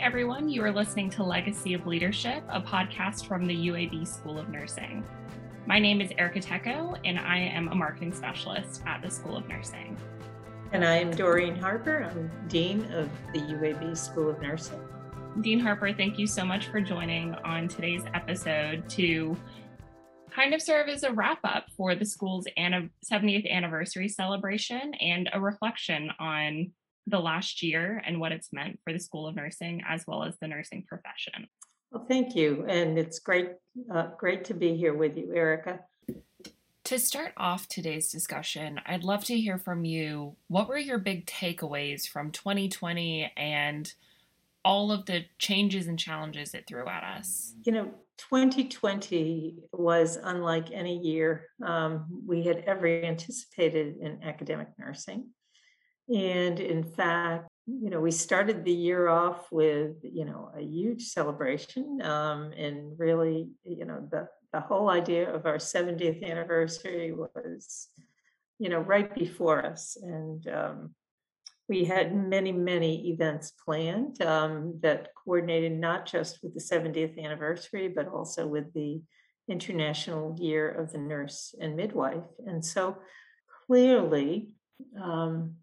everyone. You are listening to Legacy of Leadership, a podcast from the UAB School of Nursing. My name is Erica Tecco, and I am a marketing specialist at the School of Nursing. And I am Doreen Harper. I'm Dean of the UAB School of Nursing. Dean Harper, thank you so much for joining on today's episode to kind of serve as a wrap up for the school's 70th anniversary celebration and a reflection on the last year and what it's meant for the School of Nursing as well as the nursing profession. Well, thank you, and it's great, uh, great to be here with you, Erica. To start off today's discussion, I'd love to hear from you. What were your big takeaways from 2020 and all of the changes and challenges it threw at us? You know, 2020 was unlike any year um, we had ever anticipated in academic nursing. And in fact, you know, we started the year off with, you know, a huge celebration um, and really, you know, the, the whole idea of our 70th anniversary was, you know, right before us. And um, we had many, many events planned um, that coordinated not just with the 70th anniversary, but also with the International Year of the Nurse and Midwife. And so clearly, um,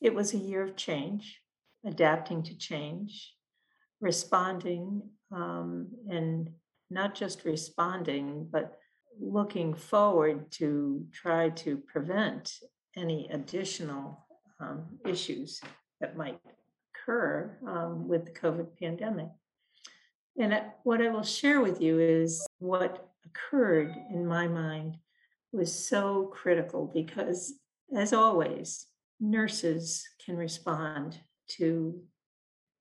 it was a year of change, adapting to change, responding, um, and not just responding, but looking forward to try to prevent any additional um, issues that might occur um, with the COVID pandemic. And what I will share with you is what occurred in my mind was so critical because, as always, nurses can respond to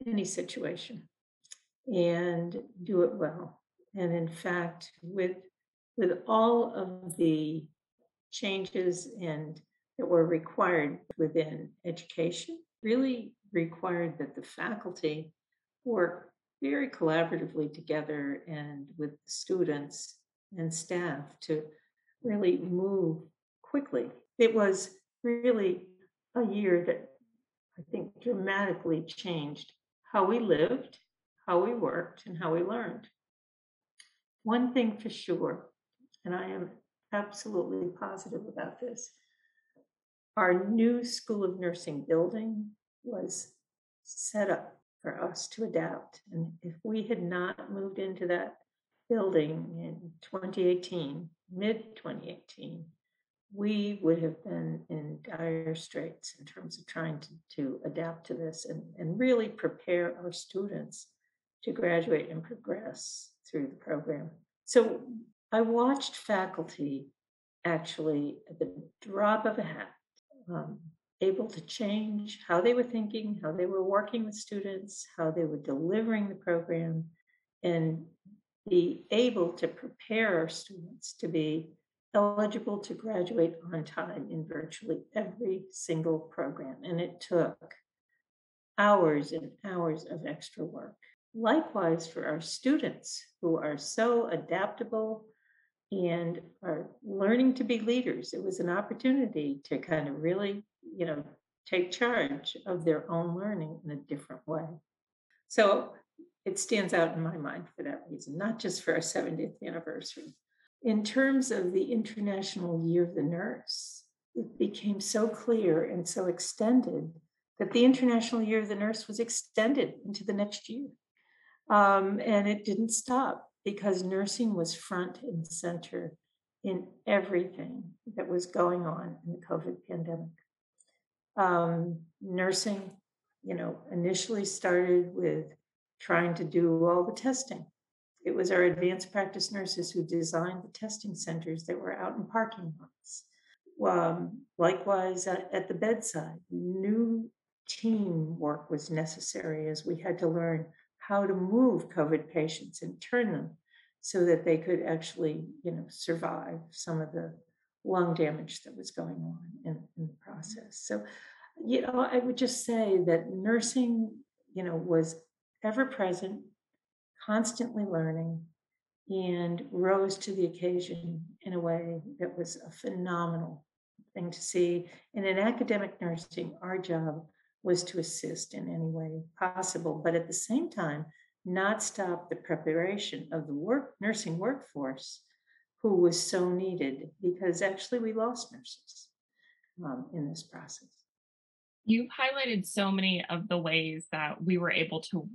any situation and do it well. And in fact, with with all of the changes and that were required within education, really required that the faculty work very collaboratively together and with students and staff to really move quickly. It was really a year that I think dramatically changed how we lived, how we worked, and how we learned. One thing for sure, and I am absolutely positive about this, our new School of Nursing building was set up for us to adapt. And if we had not moved into that building in 2018, mid 2018, we would have been in dire straits in terms of trying to, to adapt to this and, and really prepare our students to graduate and progress through the program. So I watched faculty actually at the drop of a hat um, able to change how they were thinking, how they were working with students, how they were delivering the program, and be able to prepare our students to be eligible to graduate on time in virtually every single program. And it took hours and hours of extra work. Likewise, for our students who are so adaptable and are learning to be leaders, it was an opportunity to kind of really, you know, take charge of their own learning in a different way. So it stands out in my mind for that reason, not just for our 70th anniversary, in terms of the International Year of the Nurse, it became so clear and so extended that the International Year of the Nurse was extended into the next year. Um, and it didn't stop because nursing was front and center in everything that was going on in the COVID pandemic. Um, nursing, you know, initially started with trying to do all the testing it was our advanced practice nurses who designed the testing centers that were out in parking lots. Um, likewise, at, at the bedside, new teamwork was necessary as we had to learn how to move COVID patients and turn them so that they could actually, you know, survive some of the lung damage that was going on in, in the process. So, you know, I would just say that nursing, you know, was ever present, constantly learning and rose to the occasion in a way that was a phenomenal thing to see. And in academic nursing, our job was to assist in any way possible, but at the same time, not stop the preparation of the work nursing workforce who was so needed because actually we lost nurses um, in this process. You've highlighted so many of the ways that we were able to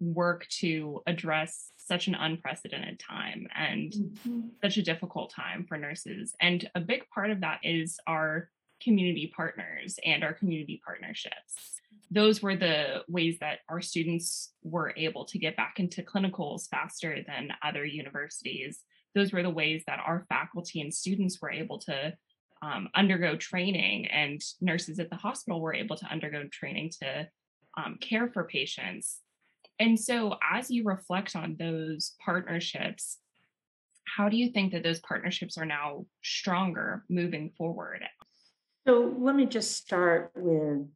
work to address such an unprecedented time and mm-hmm. such a difficult time for nurses. And a big part of that is our community partners and our community partnerships. Those were the ways that our students were able to get back into clinicals faster than other universities. Those were the ways that our faculty and students were able to um, undergo training, and nurses at the hospital were able to undergo training to um, care for patients and so, as you reflect on those partnerships, how do you think that those partnerships are now stronger moving forward? So, let me just start with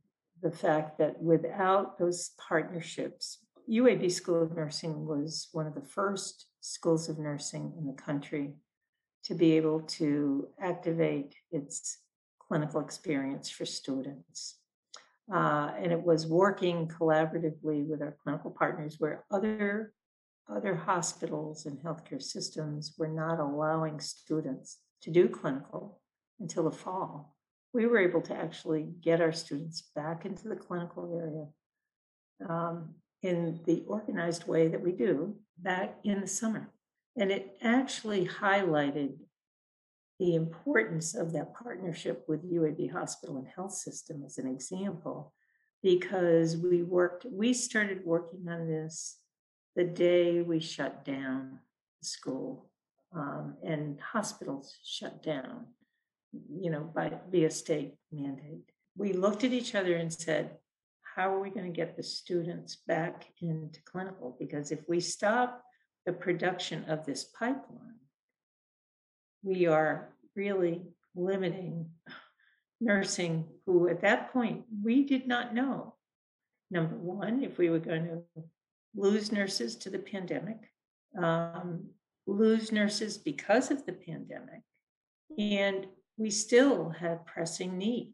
the fact that without those partnerships, UAB School of Nursing was one of the first schools of nursing in the country to be able to activate its clinical experience for students. Uh, and it was working collaboratively with our clinical partners where other other hospitals and healthcare systems were not allowing students to do clinical until the fall. We were able to actually get our students back into the clinical area um, in the organized way that we do back in the summer. And it actually highlighted the importance of that partnership with UAB Hospital and Health System as an example, because we worked, we started working on this the day we shut down the school um, and hospitals shut down, you know, by via state mandate. We looked at each other and said, how are we going to get the students back into clinical? Because if we stop the production of this pipeline, we are really limiting nursing, who at that point we did not know. Number one, if we were going to lose nurses to the pandemic, um, lose nurses because of the pandemic, and we still have pressing need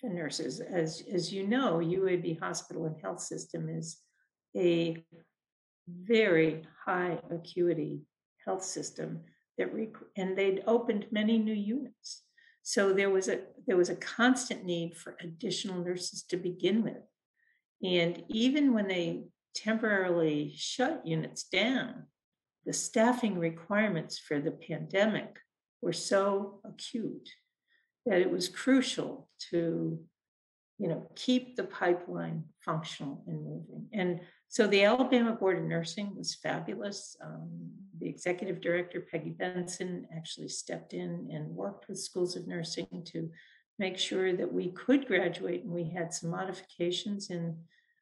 for nurses. As, as you know, UAB Hospital and Health System is a very high acuity health system that rec- and they'd opened many new units. So there was a there was a constant need for additional nurses to begin with. And even when they temporarily shut units down, the staffing requirements for the pandemic were so acute that it was crucial to you know keep the pipeline functional and moving and so the Alabama Board of Nursing was fabulous. Um, the executive director, Peggy Benson, actually stepped in and worked with schools of nursing to make sure that we could graduate. And we had some modifications in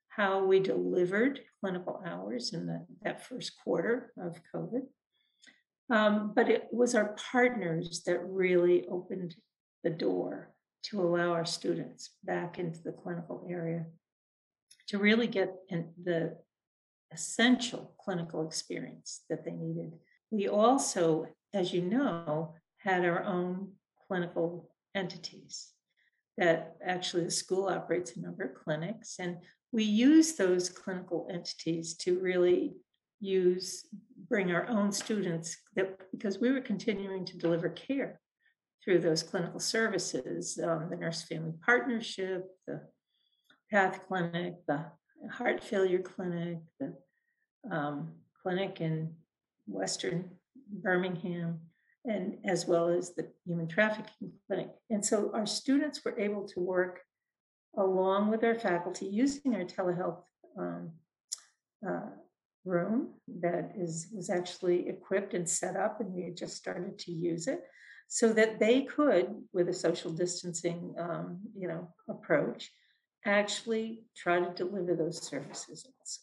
how we delivered clinical hours in the, that first quarter of COVID. Um, but it was our partners that really opened the door to allow our students back into the clinical area to really get the essential clinical experience that they needed. We also, as you know, had our own clinical entities that actually the school operates a number of clinics and we use those clinical entities to really use bring our own students that because we were continuing to deliver care through those clinical services um, the nurse family partnership the path clinic the heart failure clinic, the um, clinic in Western Birmingham, and as well as the human trafficking clinic. And so our students were able to work along with our faculty using our telehealth um, uh, room that is was actually equipped and set up, and we had just started to use it so that they could, with a social distancing, um, you know, approach, actually try to deliver those services also.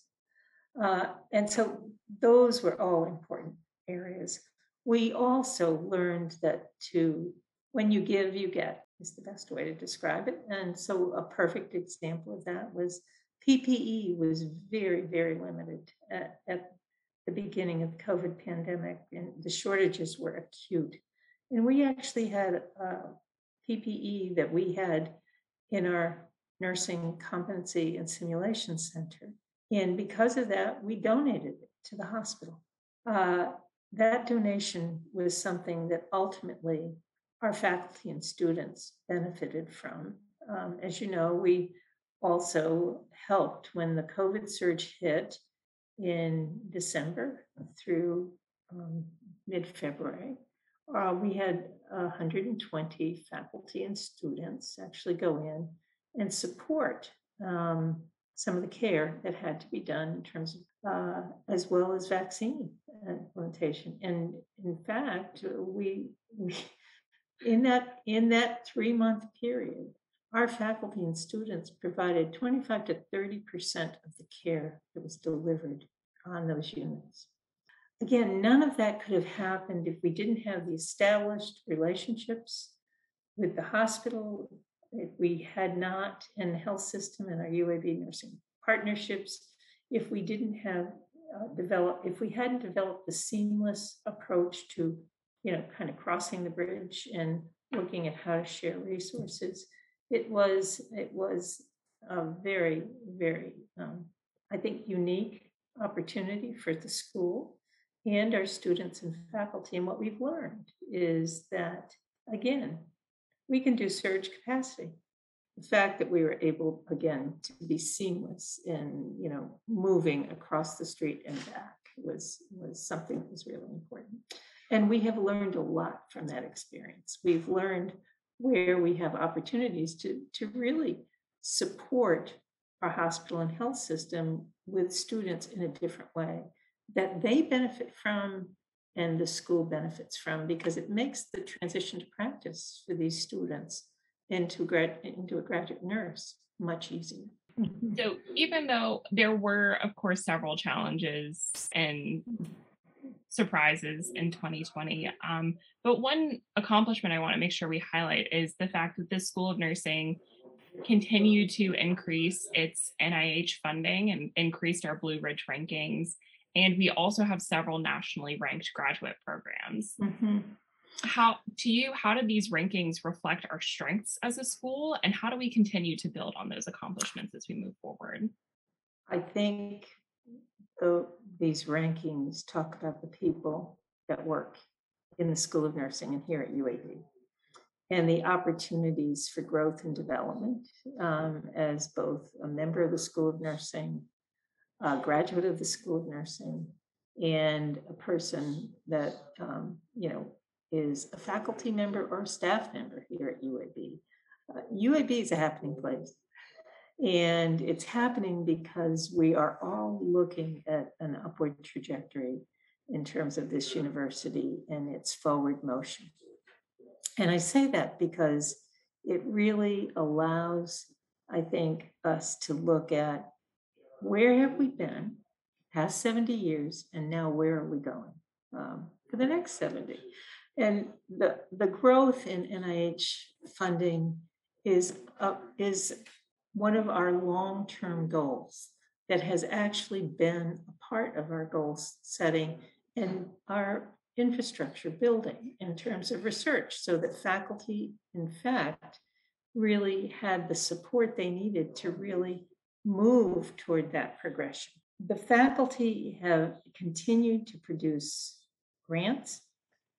Uh, and so those were all important areas. We also learned that to when you give, you get is the best way to describe it. And so a perfect example of that was PPE was very, very limited at, at the beginning of the COVID pandemic, and the shortages were acute. And we actually had uh, PPE that we had in our Nursing Competency and Simulation Center. And because of that, we donated it to the hospital. Uh, that donation was something that ultimately our faculty and students benefited from. Um, as you know, we also helped when the COVID surge hit in December through um, mid February. Uh, we had 120 faculty and students actually go in and support um, some of the care that had to be done in terms of, uh, as well as vaccine implementation. And in fact, we, we in that in that three month period, our faculty and students provided 25 to 30 percent of the care that was delivered on those units. Again, none of that could have happened if we didn't have the established relationships with the hospital, if we had not in the health system and our UAB nursing partnerships, if we didn't have uh, developed, if we hadn't developed the seamless approach to, you know, kind of crossing the bridge and looking at how to share resources, it was it was a very very um, I think unique opportunity for the school and our students and faculty. And what we've learned is that again, we can do surge capacity. The fact that we were able again to be seamless in you know moving across the street and back was was something that was really important. And we have learned a lot from that experience. We've learned where we have opportunities to, to really support our hospital and health system with students in a different way that they benefit from and the school benefits from because it makes the transition to practice for these students into, grad, into a graduate nurse much easier. So, even though there were, of course, several challenges and surprises in 2020. Um, but one accomplishment I want to make sure we highlight is the fact that this School of Nursing continued to increase its NIH funding and increased our Blue Ridge rankings. And we also have several nationally ranked graduate programs. Mm-hmm. How to you, how do these rankings reflect our strengths as a school? And how do we continue to build on those accomplishments as we move forward? I think the, these rankings talk about the people that work in the School of Nursing and here at UAB and the opportunities for growth and development um, as both a member of the School of Nursing, a graduate of the School of Nursing, and a person that um, you know is a faculty member or a staff member here at UAB. Uh, UAB is a happening place. And it's happening because we are all looking at an upward trajectory in terms of this university and its forward motion. And I say that because it really allows, I think, us to look at where have we been past 70 years and now where are we going um, for the next 70 and the the growth in nih funding is uh, is one of our long term goals that has actually been a part of our goal setting and our infrastructure building in terms of research so that faculty, in fact, really had the support they needed to really move toward that progression. The faculty have continued to produce grants,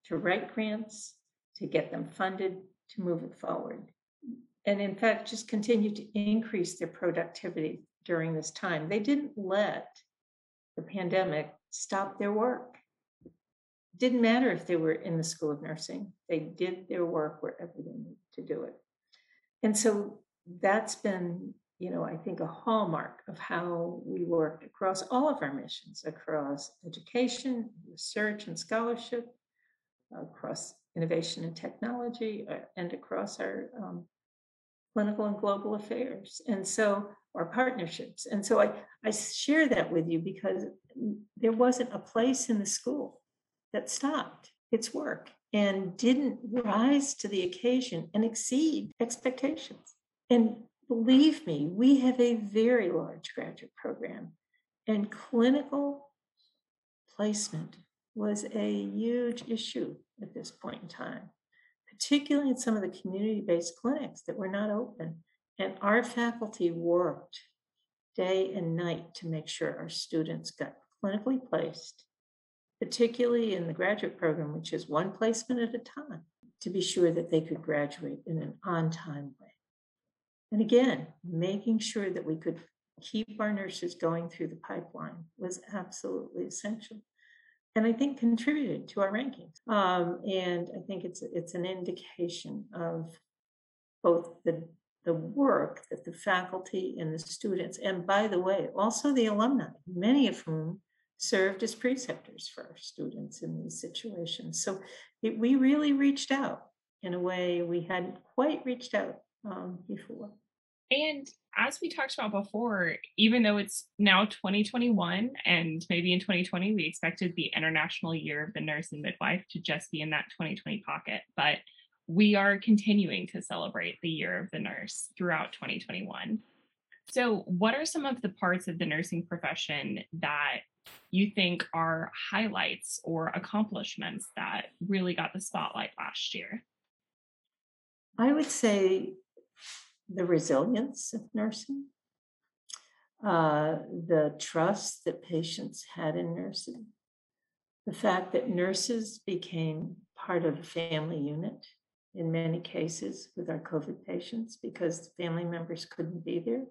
to write grants, to get them funded, to move it forward and in fact just continue to increase their productivity during this time. They didn't let the pandemic stop their work. Didn't matter if they were in the School of Nursing, they did their work wherever they needed to do it. And so that's been, you know, I think a hallmark of how we worked across all of our missions, across education, research, and scholarship, across innovation and technology, uh, and across our um, clinical and global affairs. And so, our partnerships. And so I, I share that with you because there wasn't a place in the school that stopped its work and didn't rise to the occasion and exceed expectations. And believe me, we have a very large graduate program, and clinical placement was a huge issue at this point in time particularly in some of the community based clinics that were not open. And our faculty worked day and night to make sure our students got clinically placed, particularly in the graduate program, which is one placement at a time, to be sure that they could graduate in an on time way. And again, making sure that we could keep our nurses going through the pipeline was absolutely essential. And I think contributed to our rankings. Um, and I think it's it's an indication of both the the work that the faculty and the students, and by the way, also the alumni, many of whom served as preceptors for our students in these situations. So it, we really reached out in a way we hadn't quite reached out um, before. And as we talked about before, even though it's now 2021 and maybe in 2020 we expected the International Year of the Nurse and Midwife to just be in that 2020 pocket, but we are continuing to celebrate the Year of the Nurse throughout 2021. So, what are some of the parts of the nursing profession that you think are highlights or accomplishments that really got the spotlight last year? I would say the resilience of nursing, uh, the trust that patients had in nursing, the fact that nurses became part of a family unit in many cases with our COVID patients because family members couldn't be there.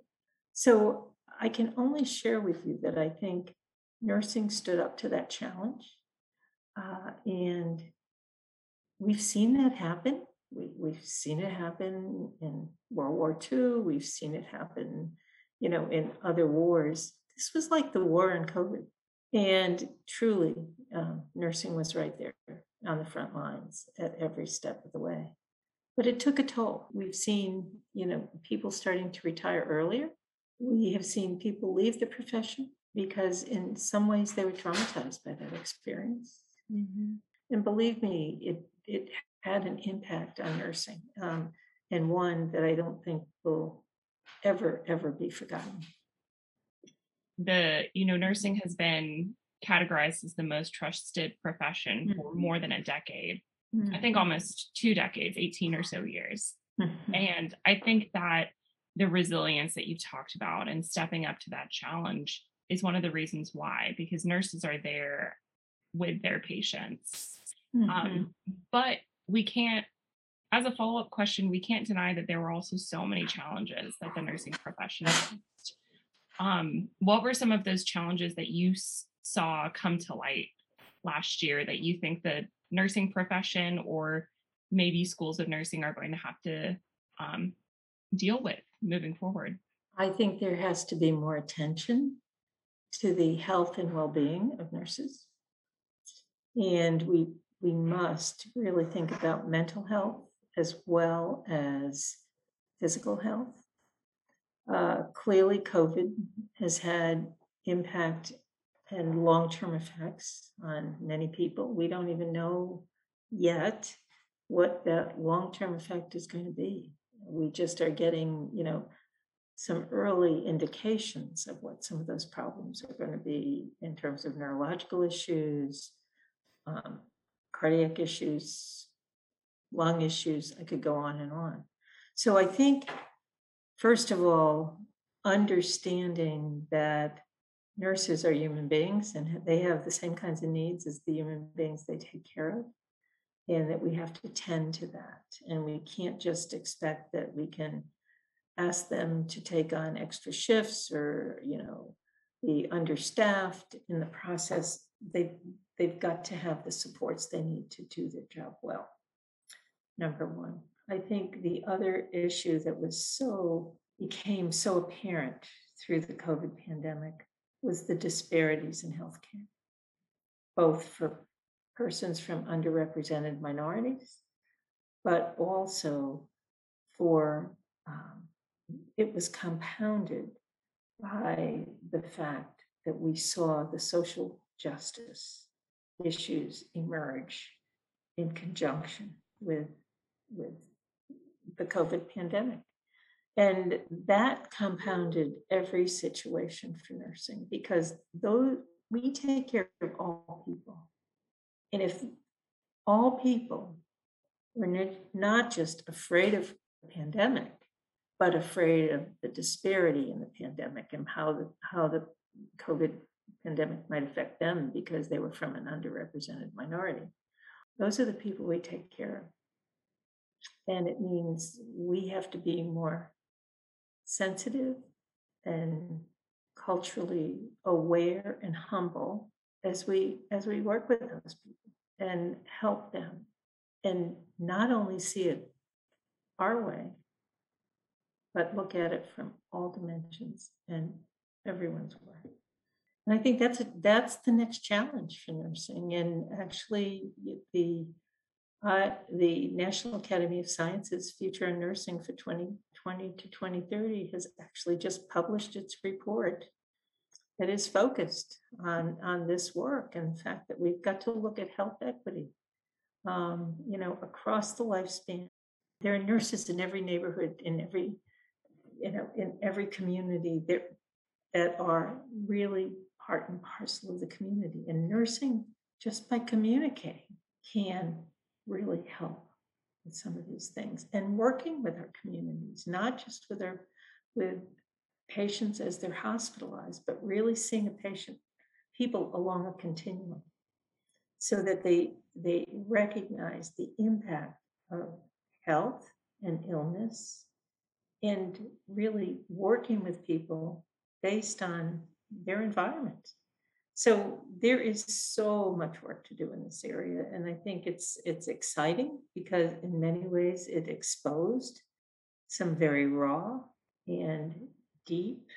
So I can only share with you that I think nursing stood up to that challenge. Uh, and we've seen that happen we, we've seen it happen in World War II. We've seen it happen, you know, in other wars. This was like the war on COVID. And truly, um, nursing was right there on the front lines at every step of the way. But it took a toll. We've seen, you know, people starting to retire earlier. We have seen people leave the profession because, in some ways, they were traumatized by that experience. Mm-hmm. And believe me, it it had an impact on nursing um, and one that I don't think will ever, ever be forgotten. The, you know, nursing has been categorized as the most trusted profession mm-hmm. for more than a decade. Mm-hmm. I think almost two decades, 18 or so years. Mm-hmm. And I think that the resilience that you talked about and stepping up to that challenge is one of the reasons why, because nurses are there with their patients. Um, mm-hmm. but we can't as a follow-up question we can't deny that there were also so many challenges that the nursing profession faced. Um, what were some of those challenges that you s- saw come to light last year that you think the nursing profession or maybe schools of nursing are going to have to um, deal with moving forward? I think there has to be more attention to the health and well-being of nurses. And we we must really think about mental health as well as physical health. Uh, clearly, COVID has had impact and long term effects on many people. We don't even know yet what that long term effect is going to be. We just are getting, you know, some early indications of what some of those problems are going to be in terms of neurological issues, um, cardiac issues, lung issues. I could go on and on. So I think, first of all, understanding that nurses are human beings and they have the same kinds of needs as the human beings they take care of and that we have to tend to that and we can't just expect that we can ask them to take on extra shifts or you know be understaffed in the process they they've got to have the supports they need to do their job well. Number one. I think the other issue that was so became so apparent through the COVID pandemic was the disparities in healthcare, both for persons from underrepresented minorities, but also for um, it was compounded by the fact that we saw the social justice issues emerge in conjunction with, with the COVID pandemic. And that compounded every situation for nursing because those we take care of all people. And if all people were not just afraid of the pandemic, but afraid of the disparity in the pandemic and how the how the COVID pandemic might affect them because they were from an underrepresented minority. Those are the people we take care of. And it means we have to be more sensitive and culturally aware and humble as we as we work with those people and help them and not only see it our way but look at it from all dimensions and everyone's work and i think that's that's the next challenge for nursing and actually the uh, the national academy of sciences future in nursing for 2020 to 2030 has actually just published its report that is focused on on this work and the fact that we've got to look at health equity um, you know across the lifespan. There are nurses in every neighborhood in every you know in every community that that are really part and parcel of the community and nursing just by communicating can really help with some of these things and working with our communities not just with our with patients as they're hospitalized, but really seeing a patient, people along a continuum, so that they they recognize the impact of health and illness, and really working with people based on their environment. So there is so much work to do in this area, and I think it's it's exciting because in many ways it exposed some very raw and deep,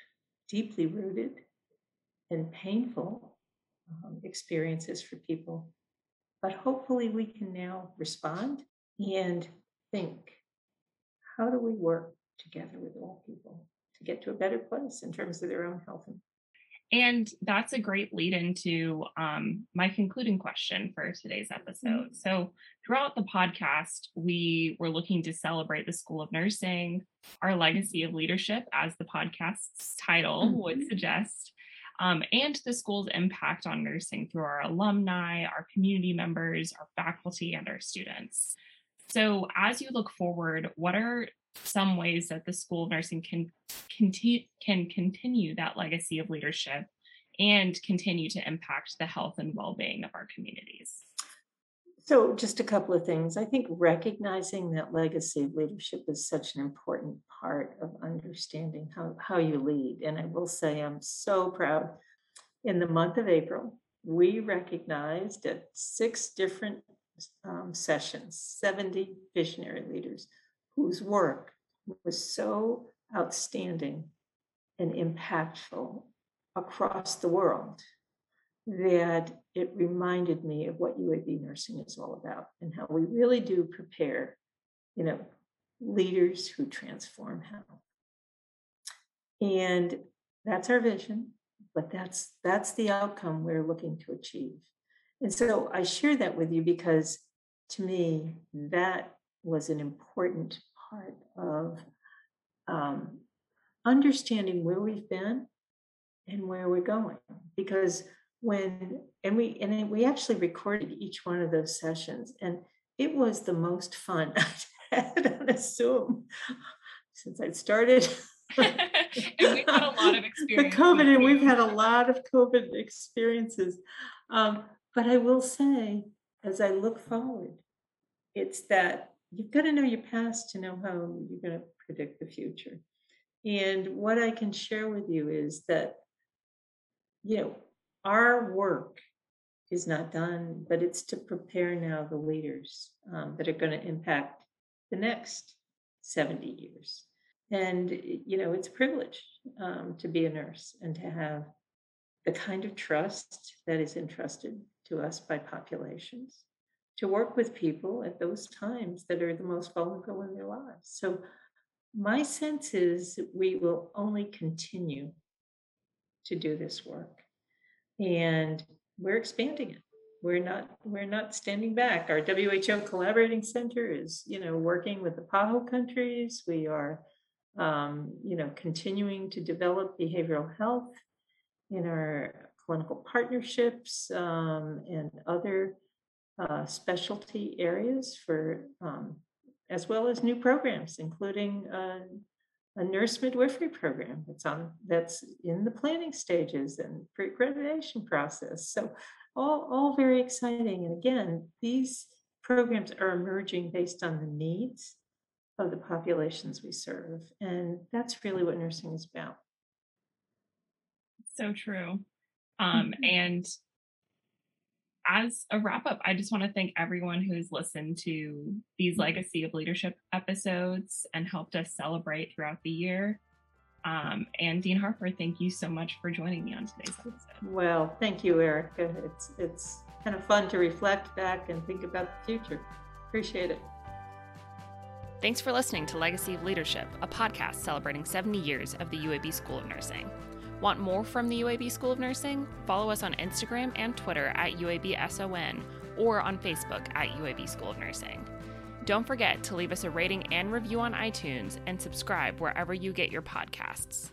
deeply rooted, and painful um, experiences for people. But hopefully, we can now respond and think how do we work together with all people to get to a better place in terms of their own health and and that's a great lead into um, my concluding question for today's episode. Mm-hmm. So, throughout the podcast, we were looking to celebrate the School of Nursing, our legacy of leadership, as the podcast's title mm-hmm. would suggest, um, and the school's impact on nursing through our alumni, our community members, our faculty, and our students. So, as you look forward, what are some ways that the School of Nursing can continue can continue that legacy of leadership and continue to impact the health and well-being of our communities. So, just a couple of things. I think recognizing that legacy of leadership is such an important part of understanding how, how you lead. And I will say, I'm so proud. In the month of April, we recognized at six different um, sessions 70 visionary leaders whose work was so outstanding and impactful across the world that it reminded me of what UAB nursing is all about and how we really do prepare, you know, leaders who transform health. And that's our vision, but that's that's the outcome we're looking to achieve. And so I share that with you because to me that was an important part of um, understanding where we've been and where we're going. Because when and we and we actually recorded each one of those sessions, and it was the most fun I've had on a Zoom since I started. and we've had a lot of experience. COVID, and we've had a lot of COVID experiences. Um, but I will say, as I look forward, it's that you've got to know your past to know how you're going to predict the future. And what I can share with you is that, you know, our work is not done, but it's to prepare now the leaders um, that are going to impact the next 70 years. And, you know, it's a privilege um, to be a nurse and to have the kind of trust that is entrusted to us by populations to work with people at those times that are the most vulnerable in their lives. So, my sense is we will only continue to do this work, and we're expanding it. We're not we're not standing back. Our WHO collaborating center is you know working with the PAHO countries. We are um, you know continuing to develop behavioral health in our clinical partnerships um, and other uh, specialty areas for, um, as well as new programs, including uh, a nurse midwifery program that's on that's in the planning stages and pre-accreditation process. So all, all very exciting. And again, these programs are emerging based on the needs of the populations we serve. And that's really what nursing is about. So true. Um, mm-hmm. And as a wrap up, I just want to thank everyone who's listened to these mm-hmm. Legacy of Leadership episodes and helped us celebrate throughout the year. Um, and Dean Harper, thank you so much for joining me on today's episode. Well, thank you, Erica. It's it's kind of fun to reflect back and think about the future. Appreciate it. Thanks for listening to Legacy of Leadership, a podcast celebrating 70 years of the UAB School of Nursing. Want more from the UAB School of Nursing? Follow us on Instagram and Twitter at UABSON or on Facebook at UAB School of Nursing. Don't forget to leave us a rating and review on iTunes and subscribe wherever you get your podcasts.